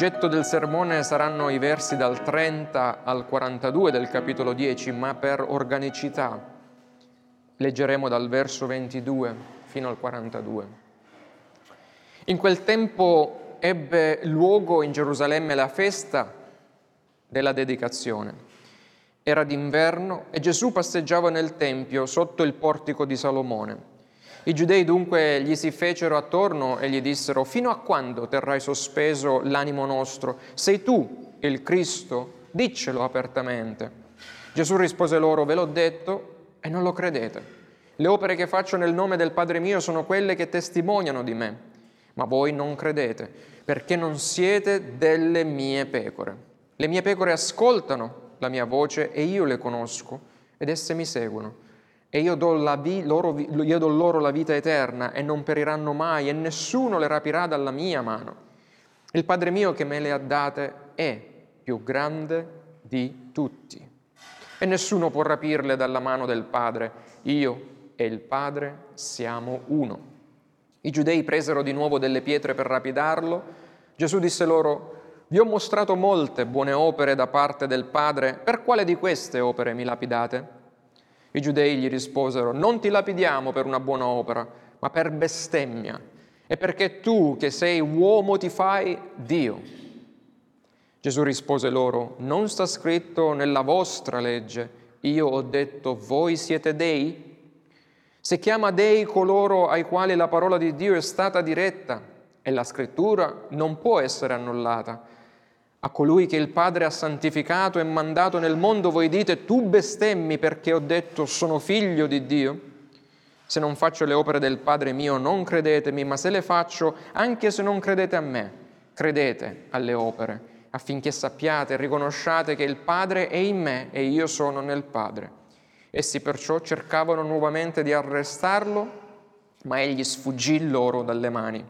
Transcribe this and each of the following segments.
L'oggetto del sermone saranno i versi dal 30 al 42 del capitolo 10, ma per organicità leggeremo dal verso 22 fino al 42. In quel tempo ebbe luogo in Gerusalemme la festa della dedicazione. Era d'inverno e Gesù passeggiava nel Tempio sotto il portico di Salomone. I giudei dunque gli si fecero attorno e gli dissero, fino a quando terrai sospeso l'animo nostro? Sei tu il Cristo? Diccelo apertamente. Gesù rispose loro, ve l'ho detto e non lo credete. Le opere che faccio nel nome del Padre mio sono quelle che testimoniano di me, ma voi non credete, perché non siete delle mie pecore. Le mie pecore ascoltano la mia voce e io le conosco ed esse mi seguono e io do, vi, loro, io do loro la vita eterna e non periranno mai e nessuno le rapirà dalla mia mano. Il Padre mio che me le ha date è più grande di tutti e nessuno può rapirle dalla mano del Padre. Io e il Padre siamo uno. I giudei presero di nuovo delle pietre per rapidarlo. Gesù disse loro, vi ho mostrato molte buone opere da parte del Padre, per quale di queste opere mi lapidate? I giudei gli risposero, non ti lapidiamo per una buona opera, ma per bestemmia, e perché tu che sei uomo ti fai Dio. Gesù rispose loro, non sta scritto nella vostra legge, io ho detto, voi siete dei? Se chiama dei coloro ai quali la parola di Dio è stata diretta, e la scrittura non può essere annullata. A colui che il Padre ha santificato e mandato nel mondo voi dite tu bestemmi perché ho detto sono figlio di Dio? Se non faccio le opere del Padre mio non credetemi, ma se le faccio, anche se non credete a me, credete alle opere, affinché sappiate e riconosciate che il Padre è in me e io sono nel Padre. Essi perciò cercavano nuovamente di arrestarlo, ma egli sfuggì loro dalle mani.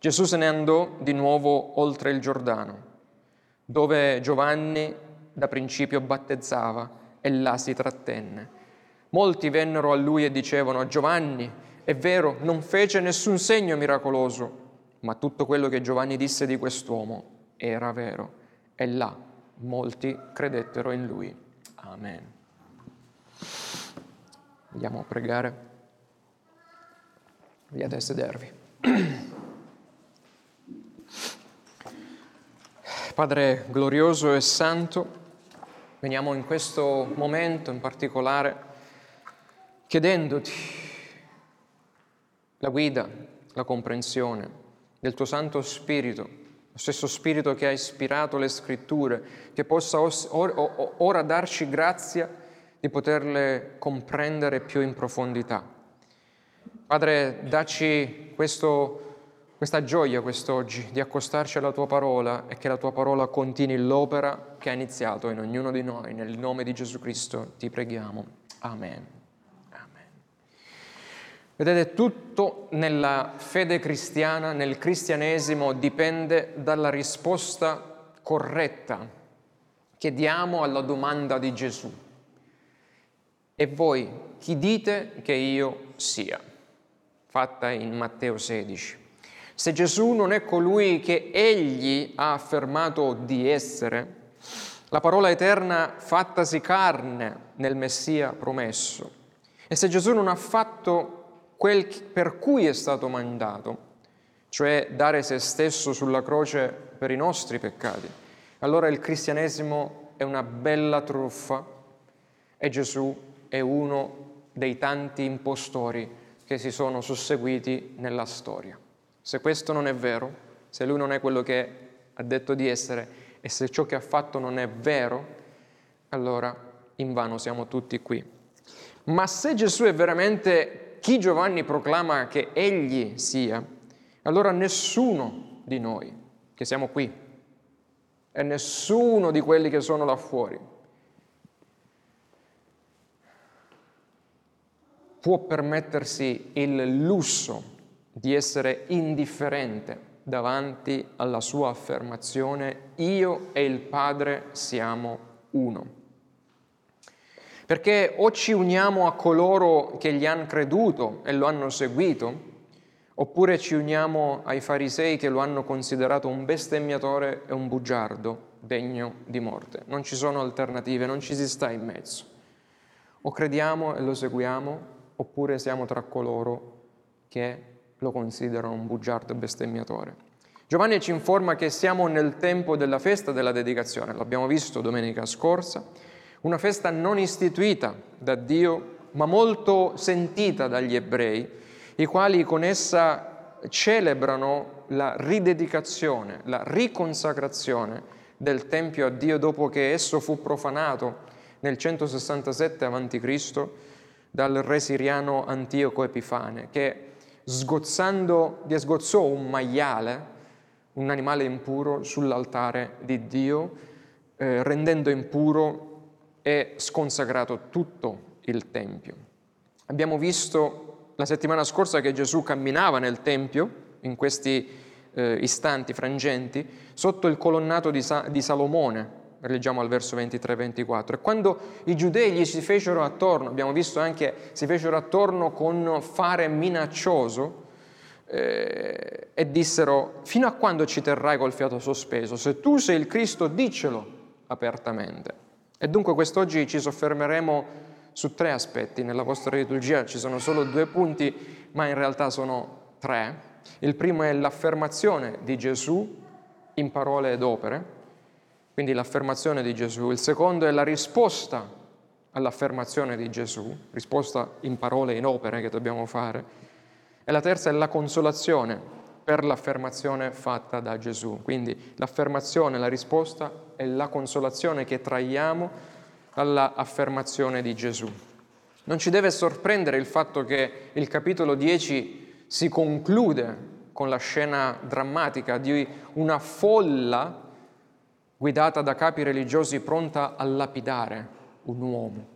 Gesù se ne andò di nuovo oltre il Giordano dove Giovanni da principio battezzava e là si trattenne. Molti vennero a lui e dicevano, Giovanni, è vero, non fece nessun segno miracoloso, ma tutto quello che Giovanni disse di quest'uomo era vero. E là molti credettero in lui. Amen. A pregare. Viate a sedervi. Padre glorioso e santo, veniamo in questo momento in particolare chiedendoti la guida, la comprensione del tuo Santo Spirito, lo stesso Spirito che ha ispirato le scritture, che possa ora darci grazia di poterle comprendere più in profondità. Padre, dacci questo questa gioia quest'oggi di accostarci alla tua parola e che la tua parola continui l'opera che ha iniziato in ognuno di noi. Nel nome di Gesù Cristo ti preghiamo. Amen. Amen. Vedete, tutto nella fede cristiana, nel cristianesimo, dipende dalla risposta corretta che diamo alla domanda di Gesù. E voi chi dite che io sia? Fatta in Matteo 16. Se Gesù non è colui che egli ha affermato di essere, la parola eterna fattasi carne nel Messia promesso, e se Gesù non ha fatto quel per cui è stato mandato, cioè dare se stesso sulla croce per i nostri peccati, allora il cristianesimo è una bella truffa e Gesù è uno dei tanti impostori che si sono susseguiti nella storia. Se questo non è vero, se lui non è quello che ha detto di essere e se ciò che ha fatto non è vero, allora invano siamo tutti qui. Ma se Gesù è veramente chi Giovanni proclama che egli sia, allora nessuno di noi che siamo qui e nessuno di quelli che sono là fuori può permettersi il lusso di essere indifferente davanti alla sua affermazione io e il Padre siamo uno. Perché o ci uniamo a coloro che gli hanno creduto e lo hanno seguito, Oppure ci uniamo ai farisei che lo hanno considerato un bestemmiatore e un bugiardo degno di morte. Non ci sono alternative, non ci si sta in mezzo. O crediamo e lo seguiamo, oppure siamo tra coloro che lo considerano un bugiardo bestemmiatore. Giovanni ci informa che siamo nel tempo della festa della dedicazione, l'abbiamo visto domenica scorsa, una festa non istituita da Dio, ma molto sentita dagli ebrei, i quali con essa celebrano la ridedicazione, la riconsacrazione del Tempio a Dio dopo che esso fu profanato nel 167 a.C. dal re siriano Antioco Epifane, che sgozzando, sgozzò un maiale, un animale impuro, sull'altare di Dio, eh, rendendo impuro e sconsacrato tutto il Tempio. Abbiamo visto la settimana scorsa che Gesù camminava nel Tempio in questi eh, istanti frangenti sotto il colonnato di, Sa- di Salomone, leggiamo al verso 23-24. E quando i giudei gli si fecero attorno, abbiamo visto anche, si fecero attorno con fare minaccioso eh, e dissero, fino a quando ci terrai col fiato sospeso? Se tu sei il Cristo, dicelo apertamente. E dunque quest'oggi ci soffermeremo su tre aspetti. Nella vostra liturgia ci sono solo due punti, ma in realtà sono tre. Il primo è l'affermazione di Gesù in parole ed opere, quindi l'affermazione di Gesù. Il secondo è la risposta all'affermazione di Gesù, risposta in parole e in opere che dobbiamo fare. E la terza è la consolazione per l'affermazione fatta da Gesù. Quindi l'affermazione, la risposta e la consolazione che traiamo all'affermazione di Gesù. Non ci deve sorprendere il fatto che il capitolo 10 si conclude con la scena drammatica di una folla guidata da capi religiosi pronta a lapidare un uomo.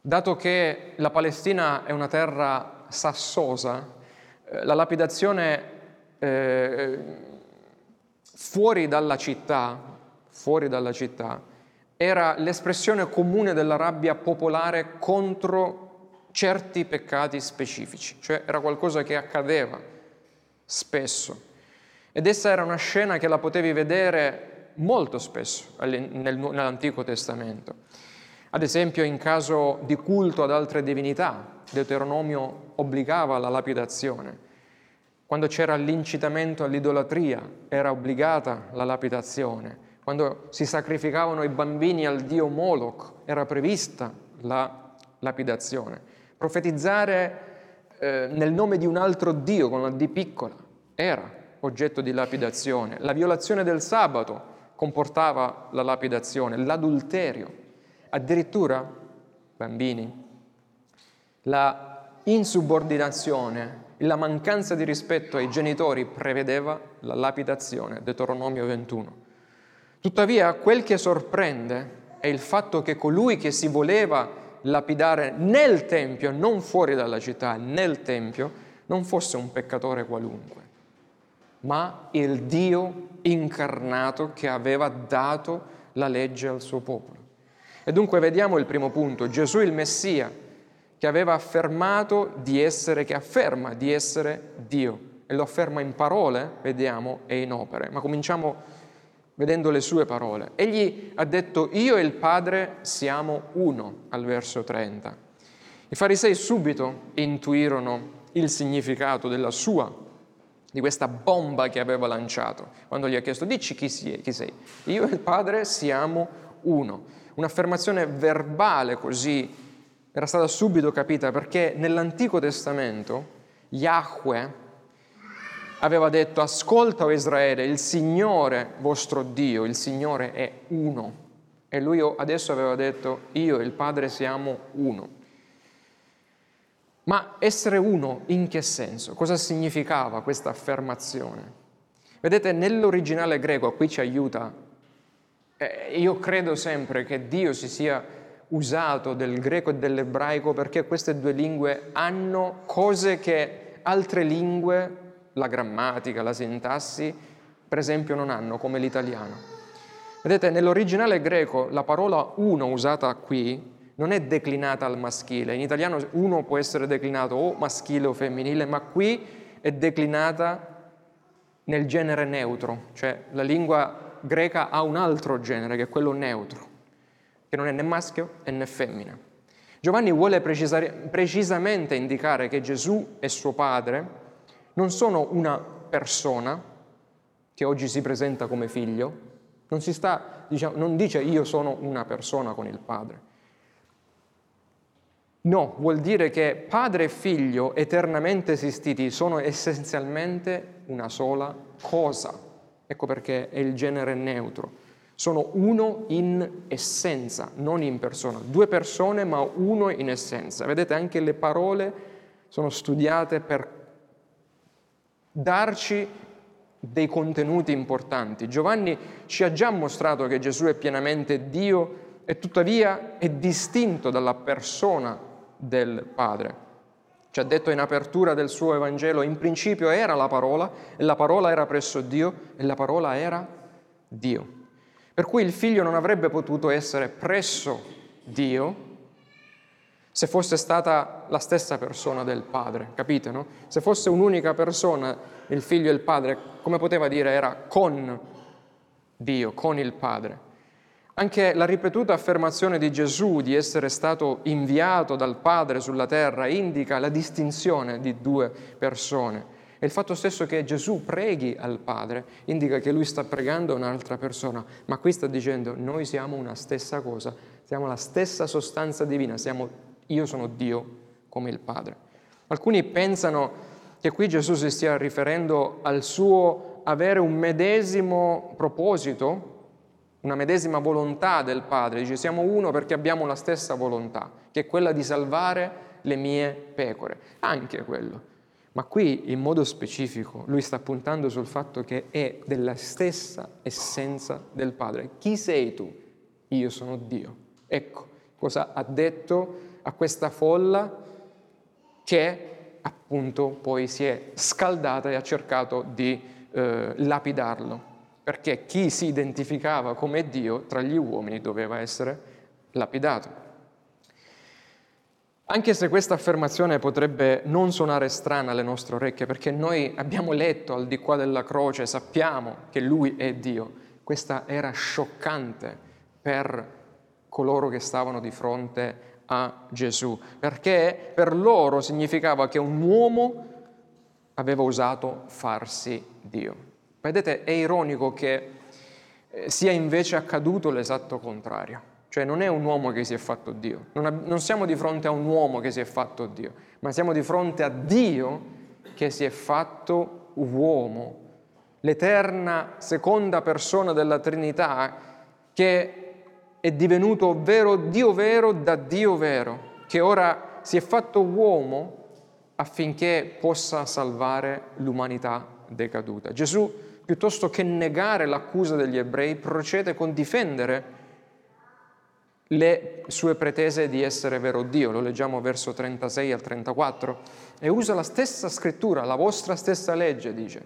Dato che la Palestina è una terra sassosa, eh, la lapidazione eh, fuori dalla città, fuori dalla città, era l'espressione comune della rabbia popolare contro certi peccati specifici, cioè era qualcosa che accadeva spesso. Ed essa era una scena che la potevi vedere molto spesso nell'Antico Testamento. Ad esempio in caso di culto ad altre divinità, Deuteronomio obbligava alla lapidazione. Quando c'era l'incitamento all'idolatria era obbligata la lapidazione. Quando si sacrificavano i bambini al dio Moloch era prevista la lapidazione. Profetizzare eh, nel nome di un altro dio con la D piccola era oggetto di lapidazione. La violazione del sabato comportava la lapidazione, l'adulterio. Addirittura, bambini, la insubordinazione, la mancanza di rispetto ai genitori prevedeva la lapidazione, Deuteronomio 21. Tuttavia, quel che sorprende è il fatto che colui che si voleva lapidare nel Tempio, non fuori dalla città, nel Tempio, non fosse un peccatore qualunque, ma il Dio incarnato che aveva dato la legge al suo popolo. E dunque vediamo il primo punto, Gesù il Messia, che aveva affermato di essere, che afferma di essere Dio, e lo afferma in parole, vediamo, e in opere. Ma cominciamo vedendo le sue parole. Egli ha detto io e il Padre siamo uno al verso 30. I farisei subito intuirono il significato della sua, di questa bomba che aveva lanciato, quando gli ha chiesto dici chi sei. Io e il Padre siamo uno. Un'affermazione verbale così era stata subito capita perché nell'Antico Testamento Yahweh aveva detto, ascolta o Israele, il Signore vostro Dio, il Signore è uno. E lui adesso aveva detto, io e il Padre siamo uno. Ma essere uno in che senso? Cosa significava questa affermazione? Vedete, nell'originale greco, qui ci aiuta, eh, io credo sempre che Dio si sia usato del greco e dell'ebraico perché queste due lingue hanno cose che altre lingue la grammatica, la sintassi, per esempio, non hanno come l'italiano. Vedete, nell'originale greco la parola uno usata qui non è declinata al maschile. In italiano uno può essere declinato o maschile o femminile, ma qui è declinata nel genere neutro, cioè la lingua greca ha un altro genere che è quello neutro, che non è né maschio né femmina. Giovanni vuole precisamente indicare che Gesù e suo padre non sono una persona che oggi si presenta come figlio, non, sta, diciamo, non dice io sono una persona con il padre. No, vuol dire che padre e figlio eternamente esistiti sono essenzialmente una sola cosa. Ecco perché è il genere neutro. Sono uno in essenza, non in persona. Due persone, ma uno in essenza. Vedete, anche le parole sono studiate per darci dei contenuti importanti. Giovanni ci ha già mostrato che Gesù è pienamente Dio e tuttavia è distinto dalla persona del Padre. Ci ha detto in apertura del suo Evangelo, in principio era la parola e la parola era presso Dio e la parola era Dio. Per cui il figlio non avrebbe potuto essere presso Dio se fosse stata la stessa persona del padre, capite no? Se fosse un'unica persona, il figlio e il padre, come poteva dire era con Dio, con il padre. Anche la ripetuta affermazione di Gesù di essere stato inviato dal Padre sulla terra indica la distinzione di due persone. E il fatto stesso che Gesù preghi al Padre indica che lui sta pregando un'altra persona, ma qui sta dicendo noi siamo una stessa cosa, siamo la stessa sostanza divina, siamo io sono Dio come il Padre. Alcuni pensano che qui Gesù si stia riferendo al suo avere un medesimo proposito, una medesima volontà del Padre. Dice siamo uno perché abbiamo la stessa volontà, che è quella di salvare le mie pecore. Anche quello. Ma qui in modo specifico lui sta puntando sul fatto che è della stessa essenza del Padre. Chi sei tu? Io sono Dio. Ecco cosa ha detto a questa folla che appunto poi si è scaldata e ha cercato di eh, lapidarlo, perché chi si identificava come Dio tra gli uomini doveva essere lapidato. Anche se questa affermazione potrebbe non suonare strana alle nostre orecchie, perché noi abbiamo letto al di qua della croce, sappiamo che Lui è Dio, questa era scioccante per coloro che stavano di fronte a Gesù, perché per loro significava che un uomo aveva usato farsi Dio. Vedete, è ironico che eh, sia invece accaduto l'esatto contrario. Cioè non è un uomo che si è fatto Dio, non, non siamo di fronte a un uomo che si è fatto Dio, ma siamo di fronte a Dio che si è fatto uomo, l'eterna seconda persona della Trinità che è divenuto vero Dio vero da Dio vero, che ora si è fatto uomo affinché possa salvare l'umanità decaduta. Gesù, piuttosto che negare l'accusa degli ebrei, procede con difendere le sue pretese di essere vero Dio, lo leggiamo verso 36 al 34, e usa la stessa scrittura, la vostra stessa legge, dice.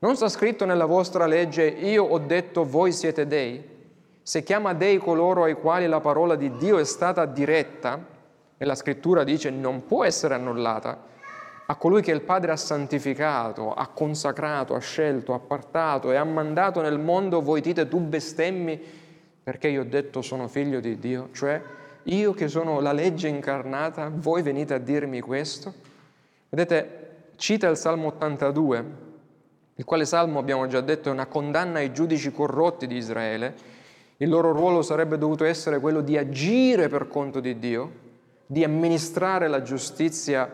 Non sta scritto nella vostra legge, io ho detto voi siete dei? Se chiama dei coloro ai quali la parola di Dio è stata diretta, e la scrittura dice non può essere annullata, a colui che il Padre ha santificato, ha consacrato, ha scelto, ha appartato e ha mandato nel mondo, voi dite tu bestemmi perché io ho detto sono figlio di Dio, cioè io che sono la legge incarnata, voi venite a dirmi questo? Vedete, cita il Salmo 82, il quale Salmo abbiamo già detto è una condanna ai giudici corrotti di Israele, il loro ruolo sarebbe dovuto essere quello di agire per conto di Dio, di amministrare la giustizia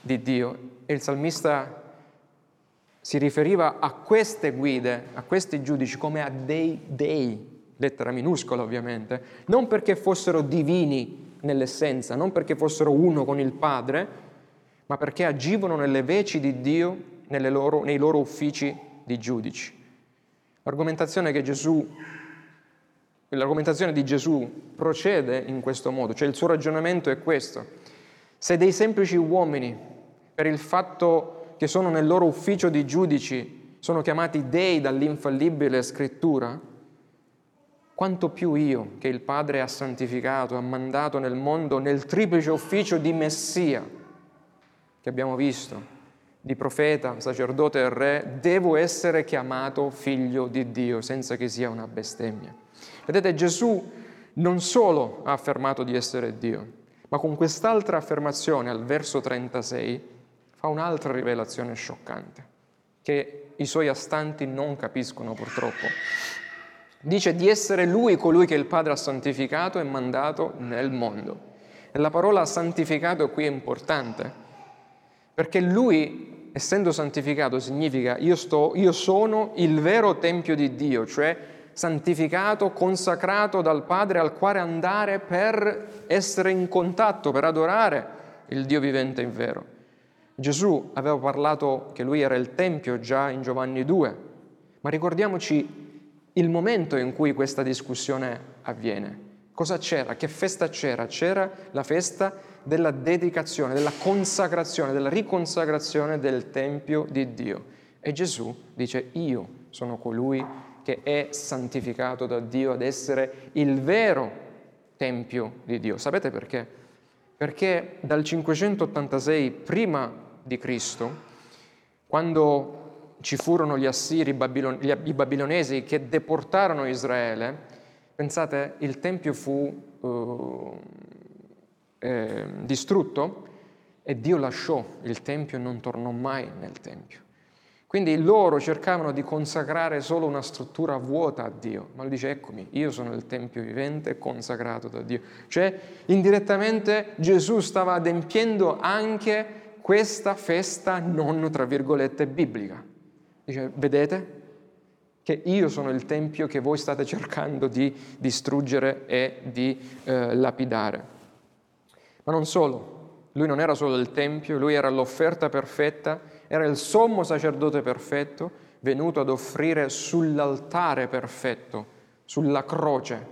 di Dio. E il salmista si riferiva a queste guide, a questi giudici, come a dei dei, lettera minuscola ovviamente, non perché fossero divini nell'essenza, non perché fossero uno con il Padre, ma perché agivano nelle veci di Dio loro, nei loro uffici di giudici. L'argomentazione che Gesù L'argomentazione di Gesù procede in questo modo, cioè il suo ragionamento è questo. Se dei semplici uomini, per il fatto che sono nel loro ufficio di giudici, sono chiamati dei dall'infallibile scrittura, quanto più io che il Padre ha santificato, ha mandato nel mondo nel triplice ufficio di Messia, che abbiamo visto, di profeta, sacerdote e re, devo essere chiamato figlio di Dio senza che sia una bestemmia. Vedete, Gesù non solo ha affermato di essere Dio, ma con quest'altra affermazione al verso 36 fa un'altra rivelazione scioccante, che i suoi astanti non capiscono purtroppo. Dice di essere lui colui che il Padre ha santificato e mandato nel mondo. E la parola santificato qui è importante, perché lui, essendo santificato, significa io, sto, io sono il vero Tempio di Dio, cioè santificato, consacrato dal Padre al quale andare per essere in contatto, per adorare il Dio vivente in vero. Gesù aveva parlato che lui era il Tempio già in Giovanni 2, ma ricordiamoci il momento in cui questa discussione avviene. Cosa c'era? Che festa c'era? C'era la festa della dedicazione, della consacrazione, della riconsacrazione del Tempio di Dio. E Gesù dice, io sono colui che è santificato da Dio ad essere il vero Tempio di Dio. Sapete perché? Perché dal 586 prima di Cristo, quando ci furono gli assiri, i babilonesi che deportarono Israele, pensate, il Tempio fu uh, eh, distrutto e Dio lasciò il Tempio e non tornò mai nel Tempio. Quindi loro cercavano di consacrare solo una struttura vuota a Dio, ma lui dice eccomi, io sono il Tempio vivente consacrato da Dio. Cioè indirettamente Gesù stava adempiendo anche questa festa non, tra virgolette, biblica. Dice, vedete che io sono il Tempio che voi state cercando di distruggere e di eh, lapidare. Ma non solo, lui non era solo il Tempio, lui era l'offerta perfetta, era il sommo sacerdote perfetto, venuto ad offrire sull'altare perfetto, sulla croce,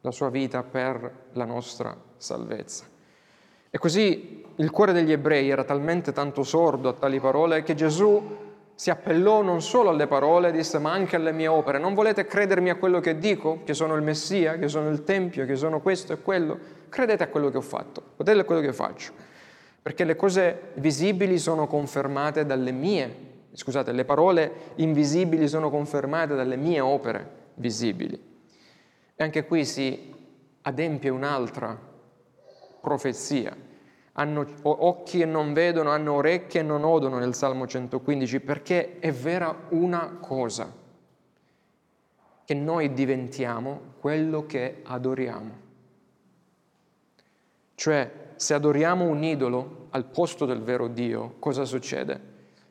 la sua vita per la nostra salvezza. E così il cuore degli ebrei era talmente tanto sordo a tali parole che Gesù si appellò non solo alle parole, disse ma anche alle mie opere. Non volete credermi a quello che dico, che sono il Messia, che sono il Tempio, che sono questo e quello? Credete a quello che ho fatto, credete a quello che faccio. Perché le cose visibili sono confermate dalle mie, scusate, le parole invisibili sono confermate dalle mie opere visibili. E anche qui si adempie un'altra profezia hanno occhi e non vedono, hanno orecchie e non odono nel Salmo 115, perché è vera una cosa, che noi diventiamo quello che adoriamo. Cioè, se adoriamo un idolo al posto del vero Dio, cosa succede?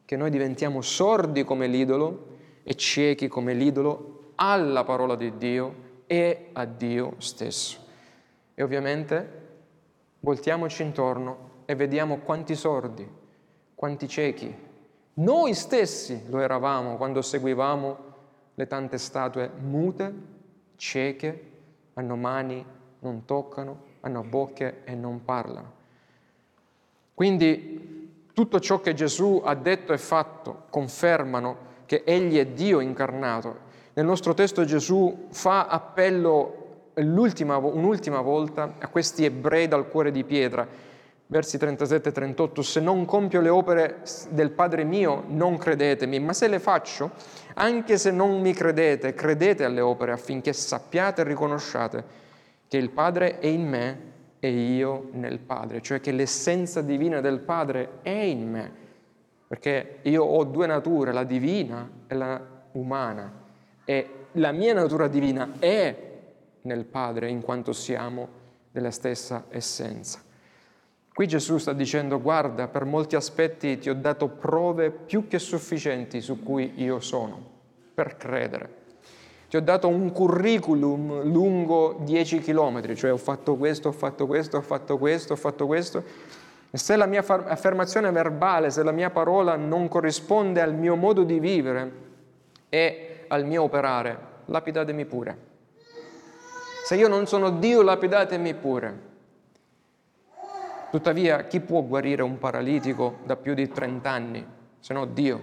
Che noi diventiamo sordi come l'idolo e ciechi come l'idolo alla parola di Dio e a Dio stesso. E ovviamente voltiamoci intorno e vediamo quanti sordi, quanti ciechi. Noi stessi lo eravamo quando seguivamo le tante statue mute, cieche, hanno mani, non toccano, hanno bocche e non parlano. Quindi tutto ciò che Gesù ha detto e fatto confermano che Egli è Dio incarnato. Nel nostro testo Gesù fa appello un'ultima volta a questi ebrei dal cuore di pietra, versi 37 e 38, se non compio le opere del Padre mio, non credetemi, ma se le faccio, anche se non mi credete, credete alle opere affinché sappiate e riconosciate che il Padre è in me e io nel Padre, cioè che l'essenza divina del Padre è in me, perché io ho due nature, la divina e la umana, e la mia natura divina è nel Padre in quanto siamo della stessa essenza. Qui Gesù sta dicendo guarda, per molti aspetti ti ho dato prove più che sufficienti su cui io sono, per credere. Ti ho dato un curriculum lungo 10 chilometri, cioè ho fatto questo, ho fatto questo, ho fatto questo, ho fatto questo. E se la mia affermazione verbale, se la mia parola non corrisponde al mio modo di vivere e al mio operare, lapidatemi pure. Se io non sono Dio, lapidatemi pure. Tuttavia, chi può guarire un paralitico da più di 30 anni, se no Dio?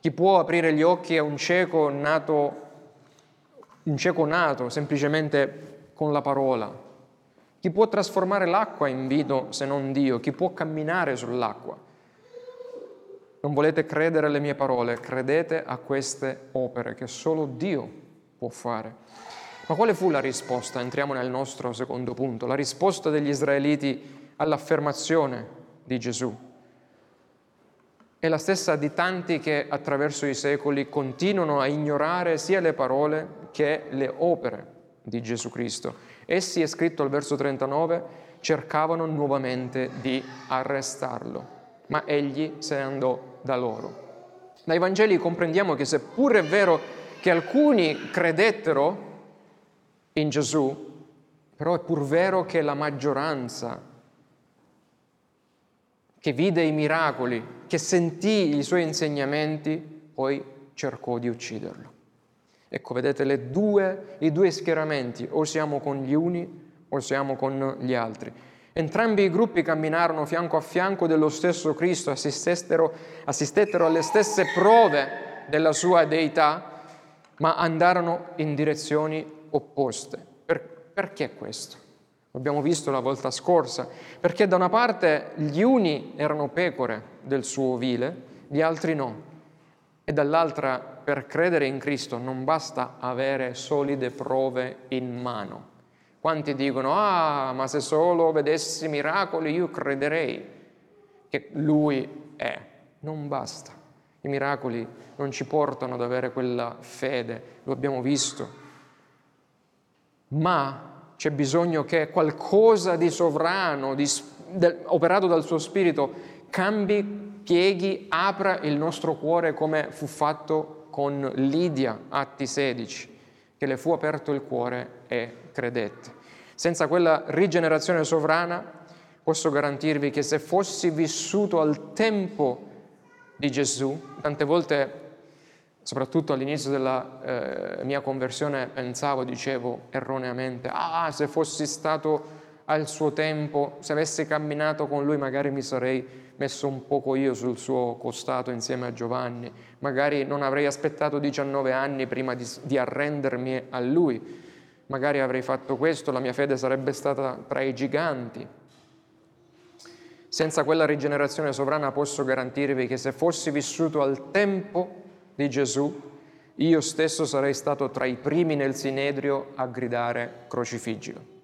Chi può aprire gli occhi a un cieco nato un cieco nato semplicemente con la parola? Chi può trasformare l'acqua in vino se non Dio? Chi può camminare sull'acqua? Non volete credere alle mie parole, credete a queste opere che solo Dio può fare. Ma quale fu la risposta? Entriamo nel nostro secondo punto, la risposta degli israeliti all'affermazione di Gesù. È la stessa di tanti che attraverso i secoli continuano a ignorare sia le parole che le opere di Gesù Cristo. Essi, è scritto al verso 39, cercavano nuovamente di arrestarlo, ma egli se ne andò da loro. Dai Vangeli comprendiamo che seppur è vero che alcuni credettero in Gesù, però è pur vero che la maggioranza che vide i miracoli, che sentì i suoi insegnamenti, poi cercò di ucciderlo. Ecco, vedete due, i due schieramenti, o siamo con gli uni o siamo con gli altri. Entrambi i gruppi camminarono fianco a fianco dello stesso Cristo, assistettero, alle stesse prove della sua deità, ma andarono in direzioni opposte. Per, perché questo? Abbiamo visto la volta scorsa, perché da una parte gli uni erano pecore del suo ovile, gli altri no. E dall'altra, per credere in Cristo non basta avere solide prove in mano. Quanti dicono, ah, ma se solo vedessi miracoli io crederei che Lui è. Non basta. I miracoli non ci portano ad avere quella fede, lo abbiamo visto ma c'è bisogno che qualcosa di sovrano, di, del, operato dal suo spirito, cambi, pieghi, apra il nostro cuore come fu fatto con Lidia, Atti 16, che le fu aperto il cuore e credette. Senza quella rigenerazione sovrana posso garantirvi che se fossi vissuto al tempo di Gesù, tante volte soprattutto all'inizio della eh, mia conversione pensavo, dicevo erroneamente, ah, se fossi stato al suo tempo, se avessi camminato con lui, magari mi sarei messo un poco io sul suo costato insieme a Giovanni, magari non avrei aspettato 19 anni prima di, di arrendermi a lui, magari avrei fatto questo, la mia fede sarebbe stata tra i giganti. Senza quella rigenerazione sovrana posso garantirvi che se fossi vissuto al tempo di Gesù, io stesso sarei stato tra i primi nel Sinedrio a gridare crocifiggilo.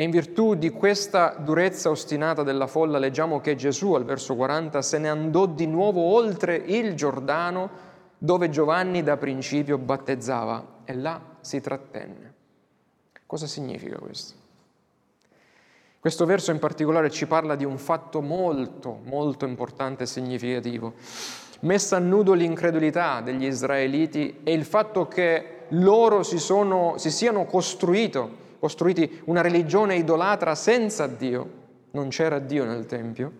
E in virtù di questa durezza ostinata della folla leggiamo che Gesù al verso 40 se ne andò di nuovo oltre il Giordano dove Giovanni da principio battezzava e là si trattenne. Cosa significa questo? Questo verso in particolare ci parla di un fatto molto, molto importante e significativo. Messa a nudo l'incredulità degli israeliti e il fatto che loro si, sono, si siano costruiti una religione idolatra senza Dio, non c'era Dio nel Tempio,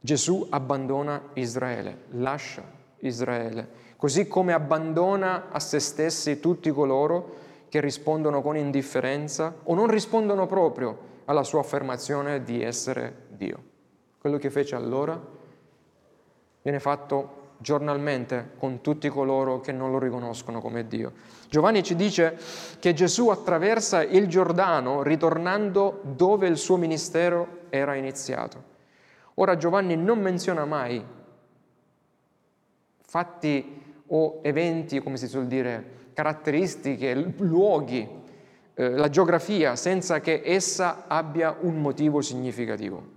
Gesù abbandona Israele, lascia Israele, così come abbandona a se stessi tutti coloro che rispondono con indifferenza o non rispondono proprio alla sua affermazione di essere Dio. Quello che fece allora viene fatto giornalmente con tutti coloro che non lo riconoscono come Dio. Giovanni ci dice che Gesù attraversa il Giordano ritornando dove il suo ministero era iniziato. Ora Giovanni non menziona mai fatti o eventi, come si suol dire, caratteristiche, luoghi, eh, la geografia, senza che essa abbia un motivo significativo.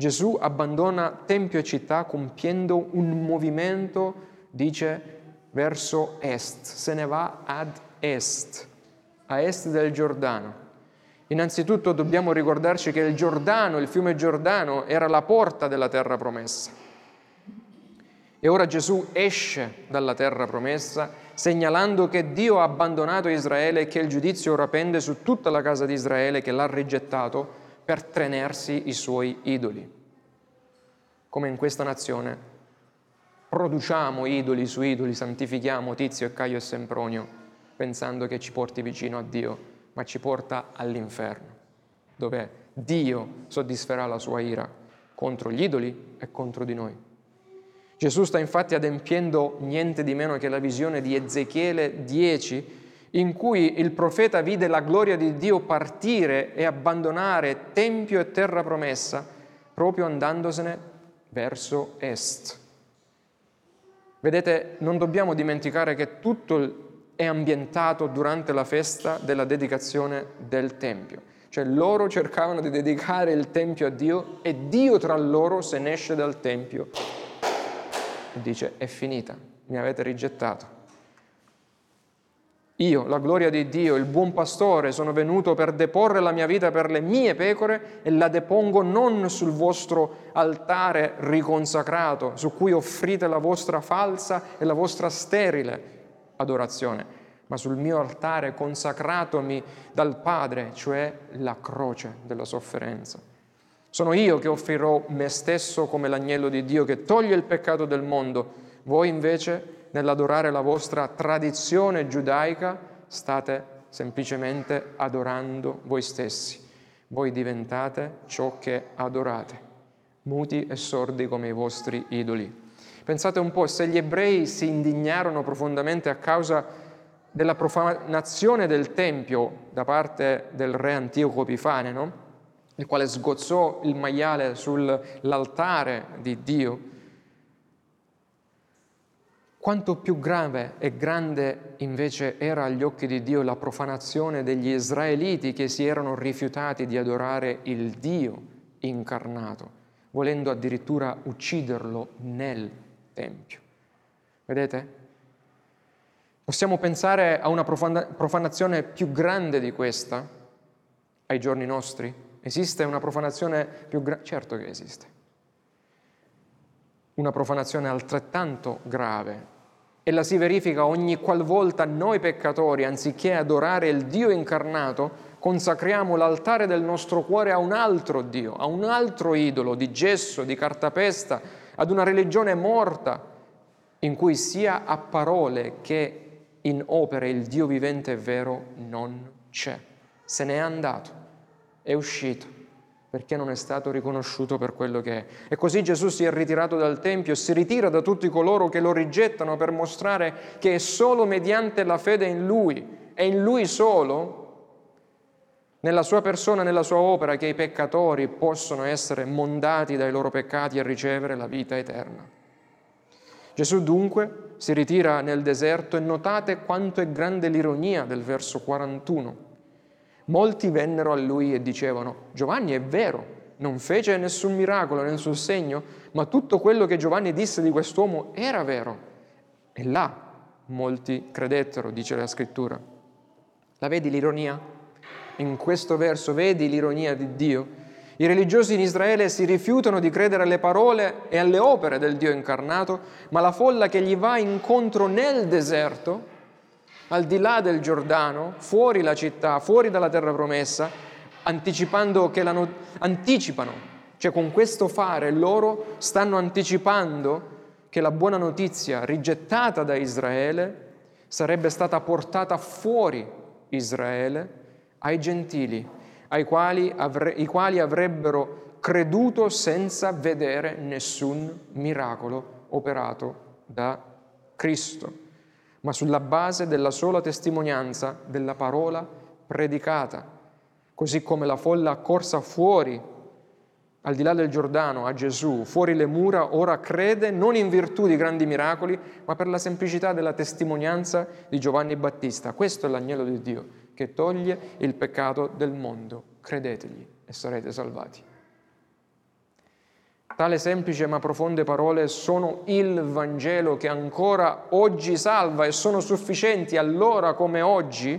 Gesù abbandona tempio e città compiendo un movimento, dice, verso est, se ne va ad est, a est del Giordano. Innanzitutto dobbiamo ricordarci che il Giordano, il fiume Giordano, era la porta della terra promessa. E ora Gesù esce dalla terra promessa segnalando che Dio ha abbandonato Israele e che il giudizio ora pende su tutta la casa di Israele che l'ha rigettato per tenersi i suoi idoli. Come in questa nazione produciamo idoli su idoli, santifichiamo Tizio e Caio e Sempronio pensando che ci porti vicino a Dio, ma ci porta all'inferno, dove Dio soddisferà la sua ira contro gli idoli e contro di noi. Gesù sta infatti adempiendo niente di meno che la visione di Ezechiele 10, in cui il profeta vide la gloria di Dio partire e abbandonare tempio e terra promessa, proprio andandosene verso est. Vedete, non dobbiamo dimenticare che tutto è ambientato durante la festa della dedicazione del Tempio. Cioè loro cercavano di dedicare il Tempio a Dio e Dio tra loro se ne esce dal Tempio e dice è finita, mi avete rigettato. Io, la gloria di Dio, il buon pastore, sono venuto per deporre la mia vita per le mie pecore e la depongo non sul vostro altare riconsacrato, su cui offrite la vostra falsa e la vostra sterile adorazione, ma sul mio altare consacratomi dal Padre, cioè la croce della sofferenza. Sono io che offrirò me stesso come l'agnello di Dio che toglie il peccato del mondo. Voi invece, nell'adorare la vostra tradizione giudaica, state semplicemente adorando voi stessi. Voi diventate ciò che adorate, muti e sordi come i vostri idoli. Pensate un po', se gli ebrei si indignarono profondamente a causa della profanazione del Tempio da parte del re Antioco Epifane, no? il quale sgozzò il maiale sull'altare di Dio, quanto più grave e grande invece era agli occhi di Dio la profanazione degli israeliti che si erano rifiutati di adorare il Dio incarnato, volendo addirittura ucciderlo nel Tempio. Vedete? Possiamo pensare a una profanazione più grande di questa ai giorni nostri? Esiste una profanazione più grande? Certo che esiste. Una profanazione altrettanto grave e la si verifica ogni qualvolta noi peccatori, anziché adorare il Dio incarnato, consacriamo l'altare del nostro cuore a un altro Dio, a un altro idolo di gesso, di cartapesta, ad una religione morta in cui sia a parole che in opere il Dio vivente e vero non c'è. Se n'è andato, è uscito, perché non è stato riconosciuto per quello che è. E così Gesù si è ritirato dal Tempio, si ritira da tutti coloro che lo rigettano per mostrare che è solo mediante la fede in Lui e in Lui solo nella sua persona, nella sua opera, che i peccatori possono essere mondati dai loro peccati e ricevere la vita eterna. Gesù dunque si ritira nel deserto e notate quanto è grande l'ironia del verso 41. Molti vennero a lui e dicevano, Giovanni è vero, non fece nessun miracolo, nessun segno, ma tutto quello che Giovanni disse di quest'uomo era vero. E là molti credettero, dice la scrittura. La vedi l'ironia? in questo verso, vedi l'ironia di Dio? I religiosi in Israele si rifiutano di credere alle parole e alle opere del Dio incarnato, ma la folla che gli va incontro nel deserto, al di là del Giordano, fuori la città, fuori dalla terra promessa, anticipando che la no- anticipano, cioè con questo fare loro stanno anticipando che la buona notizia rigettata da Israele sarebbe stata portata fuori Israele ai gentili, ai quali avre- i quali avrebbero creduto senza vedere nessun miracolo operato da Cristo, ma sulla base della sola testimonianza della parola predicata, così come la folla accorsa fuori, al di là del Giordano, a Gesù, fuori le mura, ora crede non in virtù di grandi miracoli, ma per la semplicità della testimonianza di Giovanni Battista. Questo è l'agnello di Dio che toglie il peccato del mondo. Credetegli e sarete salvati. Tale semplice ma profonde parole sono il Vangelo che ancora oggi salva e sono sufficienti allora come oggi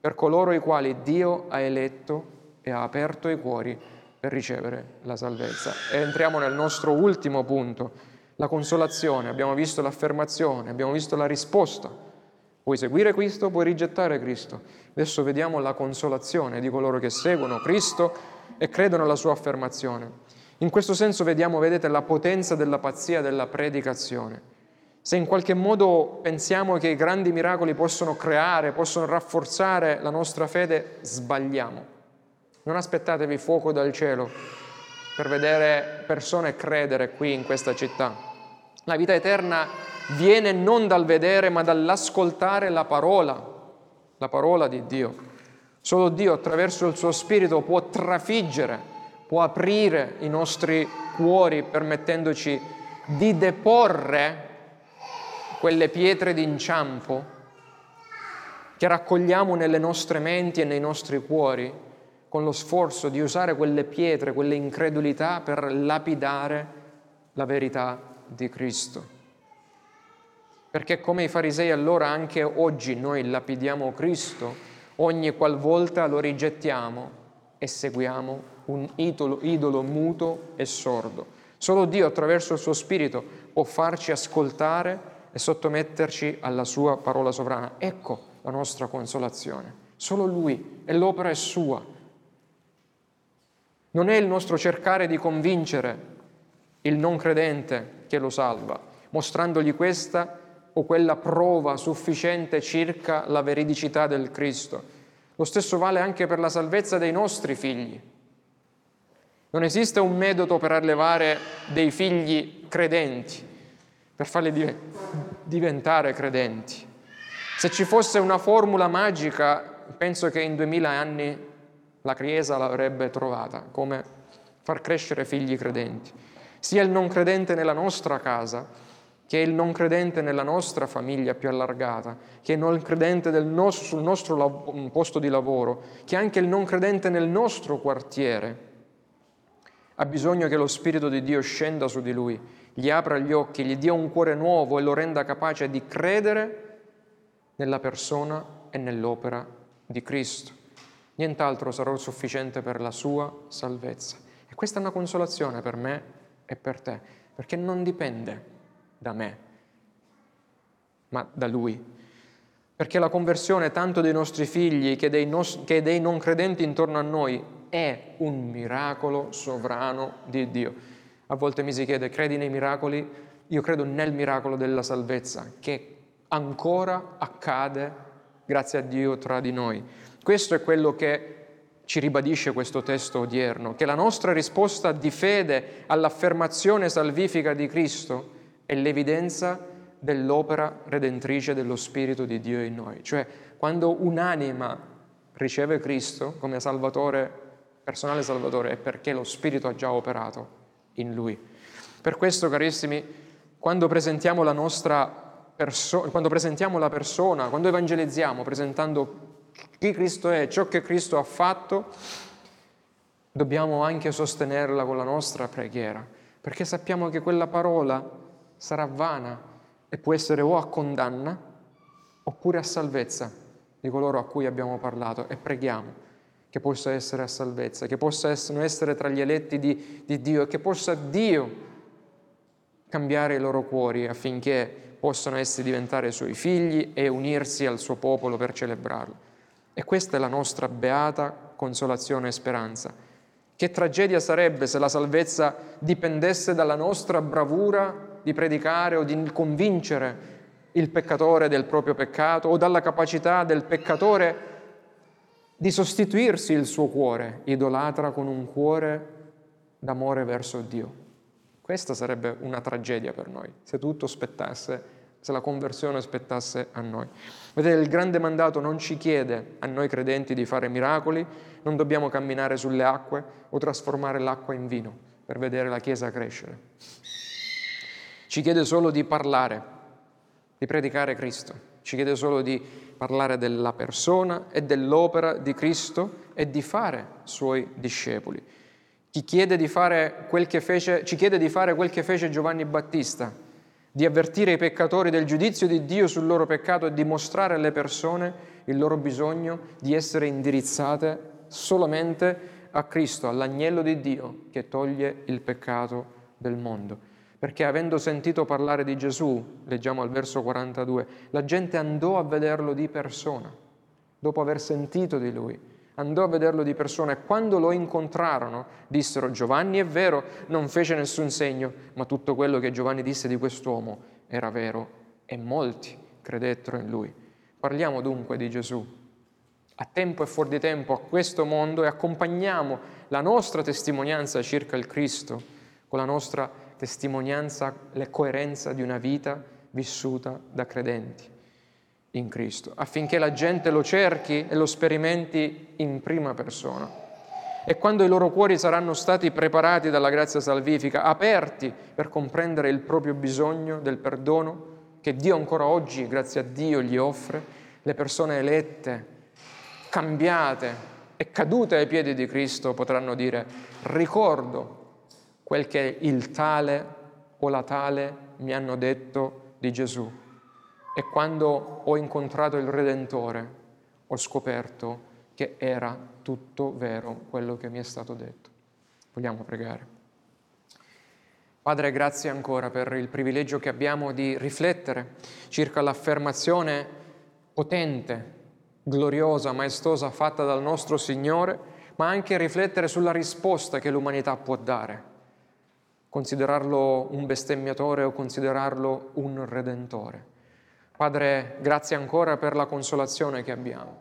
per coloro i quali Dio ha eletto e ha aperto i cuori per ricevere la salvezza. E entriamo nel nostro ultimo punto, la consolazione. Abbiamo visto l'affermazione, abbiamo visto la risposta Puoi seguire Cristo, puoi rigettare Cristo. Adesso vediamo la consolazione di coloro che seguono Cristo e credono alla sua affermazione. In questo senso vediamo, vedete, la potenza della pazzia della predicazione. Se in qualche modo pensiamo che i grandi miracoli possono creare, possono rafforzare la nostra fede, sbagliamo. Non aspettatevi fuoco dal cielo per vedere persone credere qui in questa città. La vita eterna viene non dal vedere, ma dall'ascoltare la parola, la parola di Dio. Solo Dio attraverso il suo Spirito può trafiggere, può aprire i nostri cuori permettendoci di deporre quelle pietre d'inciampo che raccogliamo nelle nostre menti e nei nostri cuori con lo sforzo di usare quelle pietre, quelle incredulità per lapidare la verità di Cristo. Perché come i farisei allora anche oggi noi lapidiamo Cristo ogni qualvolta lo rigettiamo e seguiamo un idolo, idolo muto e sordo. Solo Dio attraverso il suo Spirito può farci ascoltare e sottometterci alla sua parola sovrana. Ecco la nostra consolazione. Solo Lui e l'opera è sua. Non è il nostro cercare di convincere il non credente che lo salva, mostrandogli questa o quella prova sufficiente circa la veridicità del Cristo. Lo stesso vale anche per la salvezza dei nostri figli. Non esiste un metodo per allevare dei figli credenti, per farli diventare credenti. Se ci fosse una formula magica, penso che in duemila anni la Chiesa l'avrebbe trovata, come far crescere figli credenti. Sia il non credente nella nostra casa, che è il non credente nella nostra famiglia più allargata, che è il non credente nostro, sul nostro lav- posto di lavoro, che è anche il non credente nel nostro quartiere, ha bisogno che lo Spirito di Dio scenda su di lui, gli apra gli occhi, gli dia un cuore nuovo e lo renda capace di credere nella persona e nell'opera di Cristo. Nient'altro sarà sufficiente per la sua salvezza. E questa è una consolazione per me e per te, perché non dipende da me, ma da Lui. Perché la conversione tanto dei nostri figli che dei, nos- che dei non credenti intorno a noi è un miracolo sovrano di Dio. A volte mi si chiede, credi nei miracoli? Io credo nel miracolo della salvezza, che ancora accade, grazie a Dio, tra di noi. Questo è quello che ci ribadisce questo testo odierno, che la nostra risposta di fede all'affermazione salvifica di Cristo è l'evidenza dell'opera redentrice dello Spirito di Dio in noi. Cioè, quando un'anima riceve Cristo come Salvatore, personale Salvatore, è perché lo Spirito ha già operato in lui. Per questo, carissimi, quando presentiamo la nostra persona, quando presentiamo la persona, quando evangelizziamo presentando chi Cristo è, ciò che Cristo ha fatto, dobbiamo anche sostenerla con la nostra preghiera, perché sappiamo che quella parola sarà vana e può essere o a condanna oppure a salvezza di coloro a cui abbiamo parlato e preghiamo che possa essere a salvezza, che possa essere tra gli eletti di, di Dio e che possa Dio cambiare i loro cuori affinché possano essi diventare suoi figli e unirsi al suo popolo per celebrarlo. E questa è la nostra beata consolazione e speranza. Che tragedia sarebbe se la salvezza dipendesse dalla nostra bravura di predicare o di convincere il peccatore del proprio peccato o dalla capacità del peccatore di sostituirsi il suo cuore, idolatra con un cuore d'amore verso Dio. Questa sarebbe una tragedia per noi, se tutto spettasse, se la conversione spettasse a noi. Vedete, il grande mandato non ci chiede a noi credenti di fare miracoli, non dobbiamo camminare sulle acque o trasformare l'acqua in vino per vedere la Chiesa crescere. Ci chiede solo di parlare, di predicare Cristo. Ci chiede solo di parlare della persona e dell'opera di Cristo e di fare suoi discepoli. Chi chiede di fare quel che fece, ci chiede di fare quel che fece Giovanni Battista, di avvertire i peccatori del giudizio di Dio sul loro peccato e di mostrare alle persone il loro bisogno di essere indirizzate solamente a Cristo, all'agnello di Dio che toglie il peccato del mondo perché avendo sentito parlare di Gesù, leggiamo al verso 42, la gente andò a vederlo di persona, dopo aver sentito di lui, andò a vederlo di persona e quando lo incontrarono dissero Giovanni è vero, non fece nessun segno, ma tutto quello che Giovanni disse di quest'uomo era vero e molti credettero in lui. Parliamo dunque di Gesù, a tempo e fuori di tempo, a questo mondo e accompagniamo la nostra testimonianza circa il Cristo con la nostra testimonianza, la coerenza di una vita vissuta da credenti in Cristo, affinché la gente lo cerchi e lo sperimenti in prima persona. E quando i loro cuori saranno stati preparati dalla grazia salvifica, aperti per comprendere il proprio bisogno del perdono che Dio ancora oggi, grazie a Dio, gli offre, le persone elette, cambiate e cadute ai piedi di Cristo potranno dire ricordo quel che il tale o la tale mi hanno detto di Gesù. E quando ho incontrato il Redentore ho scoperto che era tutto vero quello che mi è stato detto. Vogliamo pregare. Padre, grazie ancora per il privilegio che abbiamo di riflettere circa l'affermazione potente, gloriosa, maestosa fatta dal nostro Signore, ma anche riflettere sulla risposta che l'umanità può dare. Considerarlo un bestemmiatore o considerarlo un redentore. Padre, grazie ancora per la consolazione che abbiamo,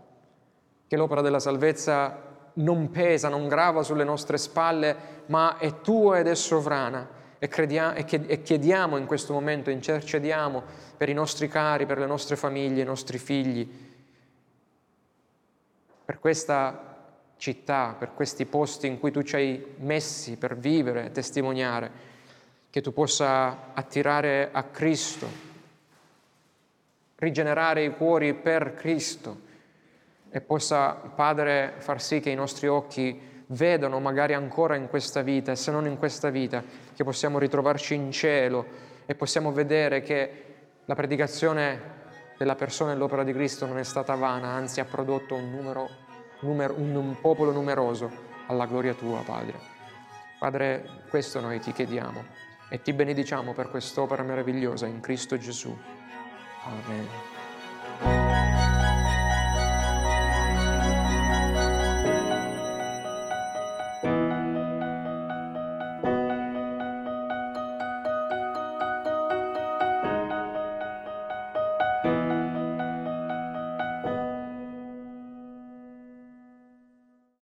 che l'opera della salvezza non pesa, non grava sulle nostre spalle, ma è tua ed è sovrana. E, crediamo, e chiediamo in questo momento, intercediamo per i nostri cari, per le nostre famiglie, i nostri figli, per questa città, per questi posti in cui tu ci hai messi per vivere testimoniare, che tu possa attirare a Cristo rigenerare i cuori per Cristo e possa, Padre, far sì che i nostri occhi vedano magari ancora in questa vita e se non in questa vita, che possiamo ritrovarci in cielo e possiamo vedere che la predicazione della persona e l'opera di Cristo non è stata vana, anzi ha prodotto un, numero, numero, un, un popolo numeroso alla gloria tua, Padre. Padre, questo noi ti chiediamo e ti benediciamo per quest'opera meravigliosa in Cristo Gesù. Amen.